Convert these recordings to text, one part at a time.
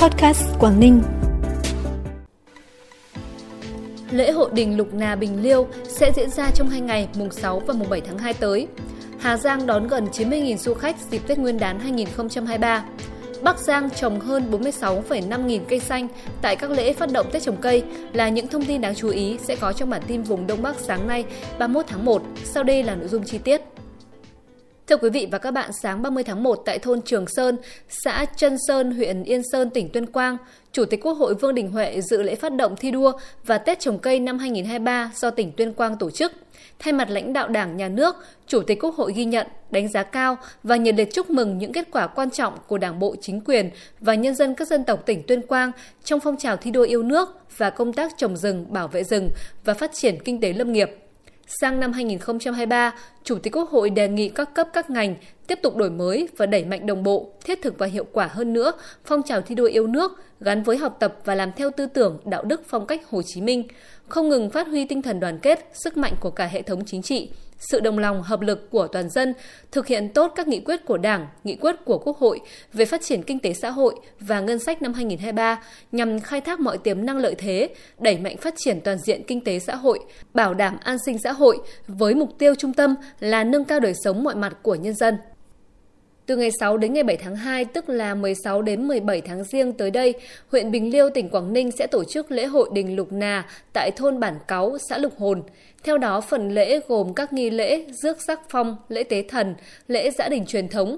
Podcast Quảng Ninh. Lễ hội đình Lục Nà Bình Liêu sẽ diễn ra trong 2 ngày mùng 6 và mùng 7 tháng 2 tới. Hà Giang đón gần 90.000 du khách dịp Tết Nguyên đán 2023. Bắc Giang trồng hơn 46,5 nghìn cây xanh tại các lễ phát động Tết trồng cây là những thông tin đáng chú ý sẽ có trong bản tin vùng Đông Bắc sáng nay 31 tháng 1. Sau đây là nội dung chi tiết. Thưa quý vị và các bạn, sáng 30 tháng 1 tại thôn Trường Sơn, xã Trân Sơn, huyện Yên Sơn, tỉnh Tuyên Quang, Chủ tịch Quốc hội Vương Đình Huệ dự lễ phát động thi đua và Tết trồng cây năm 2023 do tỉnh Tuyên Quang tổ chức. Thay mặt lãnh đạo Đảng, Nhà nước, Chủ tịch Quốc hội ghi nhận, đánh giá cao và nhiệt liệt chúc mừng những kết quả quan trọng của Đảng bộ, chính quyền và nhân dân các dân tộc tỉnh Tuyên Quang trong phong trào thi đua yêu nước và công tác trồng rừng, bảo vệ rừng và phát triển kinh tế lâm nghiệp. Sang năm 2023, Chủ tịch Quốc hội đề nghị các cấp các ngành tiếp tục đổi mới và đẩy mạnh đồng bộ, thiết thực và hiệu quả hơn nữa phong trào thi đua yêu nước gắn với học tập và làm theo tư tưởng, đạo đức phong cách Hồ Chí Minh, không ngừng phát huy tinh thần đoàn kết, sức mạnh của cả hệ thống chính trị, sự đồng lòng hợp lực của toàn dân, thực hiện tốt các nghị quyết của Đảng, nghị quyết của Quốc hội về phát triển kinh tế xã hội và ngân sách năm 2023 nhằm khai thác mọi tiềm năng lợi thế, đẩy mạnh phát triển toàn diện kinh tế xã hội, bảo đảm an sinh xã hội với mục tiêu trung tâm là nâng cao đời sống mọi mặt của nhân dân. Từ ngày 6 đến ngày 7 tháng 2, tức là 16 đến 17 tháng riêng tới đây, huyện Bình Liêu, tỉnh Quảng Ninh sẽ tổ chức lễ hội đình Lục Nà tại thôn Bản Cáu, xã Lục Hồn. Theo đó, phần lễ gồm các nghi lễ rước sắc phong, lễ tế thần, lễ giã đình truyền thống.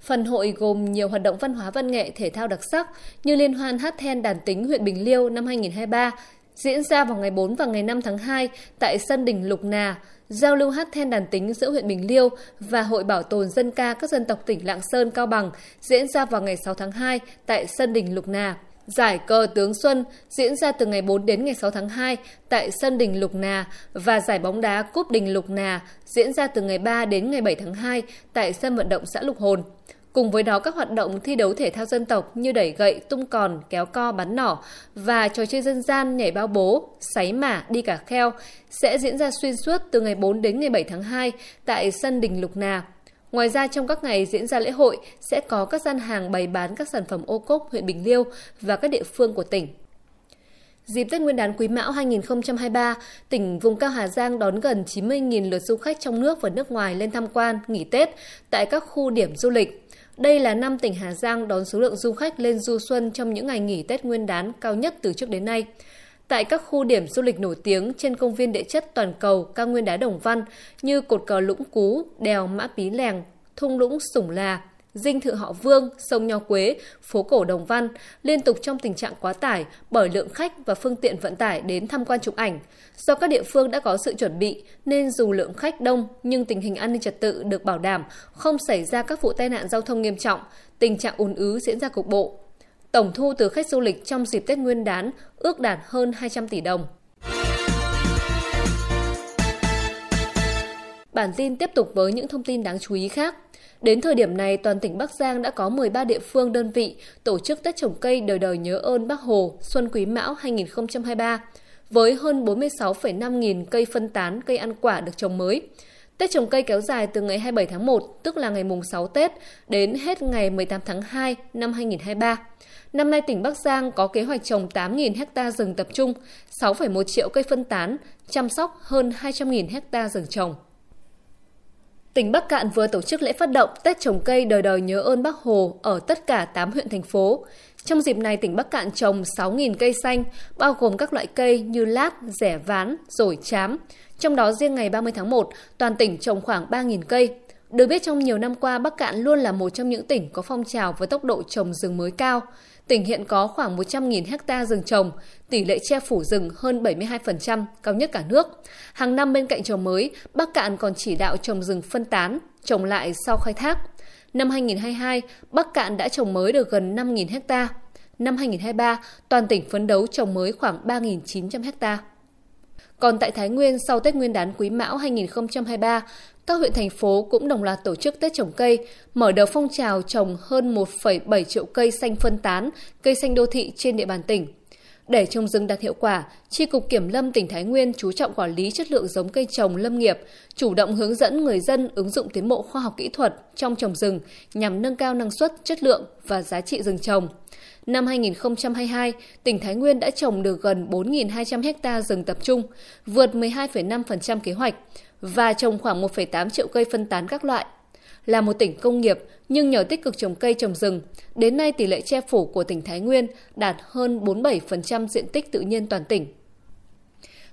Phần hội gồm nhiều hoạt động văn hóa văn nghệ thể thao đặc sắc như Liên hoan hát then đàn tính huyện Bình Liêu năm 2023, diễn ra vào ngày 4 và ngày 5 tháng 2 tại sân đình Lục Nà, giao lưu hát then đàn tính giữa huyện Bình Liêu và Hội Bảo tồn Dân ca các dân tộc tỉnh Lạng Sơn, Cao Bằng diễn ra vào ngày 6 tháng 2 tại sân đình Lục Nà. Giải cờ tướng Xuân diễn ra từ ngày 4 đến ngày 6 tháng 2 tại sân đình Lục Nà và giải bóng đá Cúp đình Lục Nà diễn ra từ ngày 3 đến ngày 7 tháng 2 tại sân vận động xã Lục Hồn. Cùng với đó các hoạt động thi đấu thể thao dân tộc như đẩy gậy, tung còn, kéo co, bắn nỏ và trò chơi dân gian nhảy bao bố, sáy mả, đi cả kheo sẽ diễn ra xuyên suốt từ ngày 4 đến ngày 7 tháng 2 tại sân đình Lục Nà. Ngoài ra trong các ngày diễn ra lễ hội sẽ có các gian hàng bày bán các sản phẩm ô cốp huyện Bình Liêu và các địa phương của tỉnh. Dịp Tết Nguyên đán Quý Mão 2023, tỉnh vùng cao Hà Giang đón gần 90.000 lượt du khách trong nước và nước ngoài lên tham quan, nghỉ Tết tại các khu điểm du lịch. Đây là năm tỉnh Hà Giang đón số lượng du khách lên du xuân trong những ngày nghỉ Tết Nguyên đán cao nhất từ trước đến nay. Tại các khu điểm du lịch nổi tiếng trên công viên địa chất toàn cầu cao nguyên đá Đồng Văn như cột cờ Lũng Cú, đèo Mã Pí Lèng, thung lũng Sủng Là, dinh thự họ Vương, sông Nho Quế, phố cổ Đồng Văn liên tục trong tình trạng quá tải bởi lượng khách và phương tiện vận tải đến tham quan chụp ảnh. Do các địa phương đã có sự chuẩn bị nên dù lượng khách đông nhưng tình hình an ninh trật tự được bảo đảm, không xảy ra các vụ tai nạn giao thông nghiêm trọng, tình trạng ùn ứ diễn ra cục bộ. Tổng thu từ khách du lịch trong dịp Tết Nguyên đán ước đạt hơn 200 tỷ đồng. Bản tin tiếp tục với những thông tin đáng chú ý khác. Đến thời điểm này, toàn tỉnh Bắc Giang đã có 13 địa phương đơn vị tổ chức Tết trồng cây đời đời nhớ ơn Bác Hồ Xuân Quý Mão 2023 với hơn 46,5 nghìn cây phân tán, cây ăn quả được trồng mới. Tết trồng cây kéo dài từ ngày 27 tháng 1, tức là ngày mùng 6 Tết, đến hết ngày 18 tháng 2 năm 2023. Năm nay tỉnh Bắc Giang có kế hoạch trồng 8.000 ha rừng tập trung, 6,1 triệu cây phân tán, chăm sóc hơn 200.000 ha rừng trồng. Tỉnh Bắc Cạn vừa tổ chức lễ phát động Tết trồng cây đời đời nhớ ơn Bác Hồ ở tất cả 8 huyện thành phố. Trong dịp này, tỉnh Bắc Cạn trồng 6.000 cây xanh, bao gồm các loại cây như lát, rẻ ván, rồi chám. Trong đó riêng ngày 30 tháng 1, toàn tỉnh trồng khoảng 3.000 cây. Được biết trong nhiều năm qua, Bắc Cạn luôn là một trong những tỉnh có phong trào với tốc độ trồng rừng mới cao. Tỉnh hiện có khoảng 100.000 hecta rừng trồng, tỷ lệ che phủ rừng hơn 72%, cao nhất cả nước. Hàng năm bên cạnh trồng mới, Bắc Cạn còn chỉ đạo trồng rừng phân tán, trồng lại sau khai thác. Năm 2022, Bắc Cạn đã trồng mới được gần 5.000 hecta. Năm 2023, toàn tỉnh phấn đấu trồng mới khoảng 3.900 hecta. Còn tại Thái Nguyên, sau Tết Nguyên đán Quý Mão 2023, các huyện thành phố cũng đồng loạt tổ chức Tết trồng cây, mở đầu phong trào trồng hơn 1,7 triệu cây xanh phân tán, cây xanh đô thị trên địa bàn tỉnh. Để trồng rừng đạt hiệu quả, Tri Cục Kiểm lâm tỉnh Thái Nguyên chú trọng quản lý chất lượng giống cây trồng lâm nghiệp, chủ động hướng dẫn người dân ứng dụng tiến bộ khoa học kỹ thuật trong trồng rừng nhằm nâng cao năng suất, chất lượng và giá trị rừng trồng. Năm 2022, tỉnh Thái Nguyên đã trồng được gần 4.200 ha rừng tập trung, vượt 12,5% kế hoạch, và trồng khoảng 1,8 triệu cây phân tán các loại. Là một tỉnh công nghiệp, nhưng nhờ tích cực trồng cây trồng rừng, đến nay tỷ lệ che phủ của tỉnh Thái Nguyên đạt hơn 47% diện tích tự nhiên toàn tỉnh.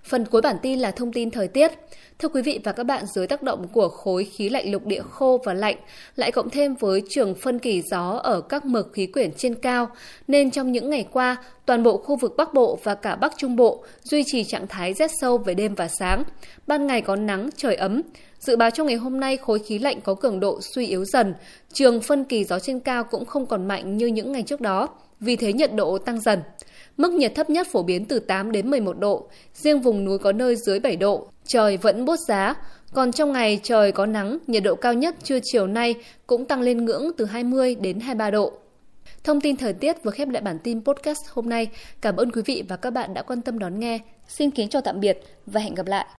Phần cuối bản tin là thông tin thời tiết. Thưa quý vị và các bạn, dưới tác động của khối khí lạnh lục địa khô và lạnh, lại cộng thêm với trường phân kỳ gió ở các mực khí quyển trên cao, nên trong những ngày qua, toàn bộ khu vực Bắc Bộ và cả Bắc Trung Bộ duy trì trạng thái rét sâu về đêm và sáng. Ban ngày có nắng, trời ấm. Dự báo trong ngày hôm nay khối khí lạnh có cường độ suy yếu dần, trường phân kỳ gió trên cao cũng không còn mạnh như những ngày trước đó, vì thế nhiệt độ tăng dần. Mức nhiệt thấp nhất phổ biến từ 8 đến 11 độ, riêng vùng núi có nơi dưới 7 độ, trời vẫn bốt giá. Còn trong ngày trời có nắng, nhiệt độ cao nhất trưa chiều nay cũng tăng lên ngưỡng từ 20 đến 23 độ. Thông tin thời tiết vừa khép lại bản tin podcast hôm nay. Cảm ơn quý vị và các bạn đã quan tâm đón nghe. Xin kính chào tạm biệt và hẹn gặp lại.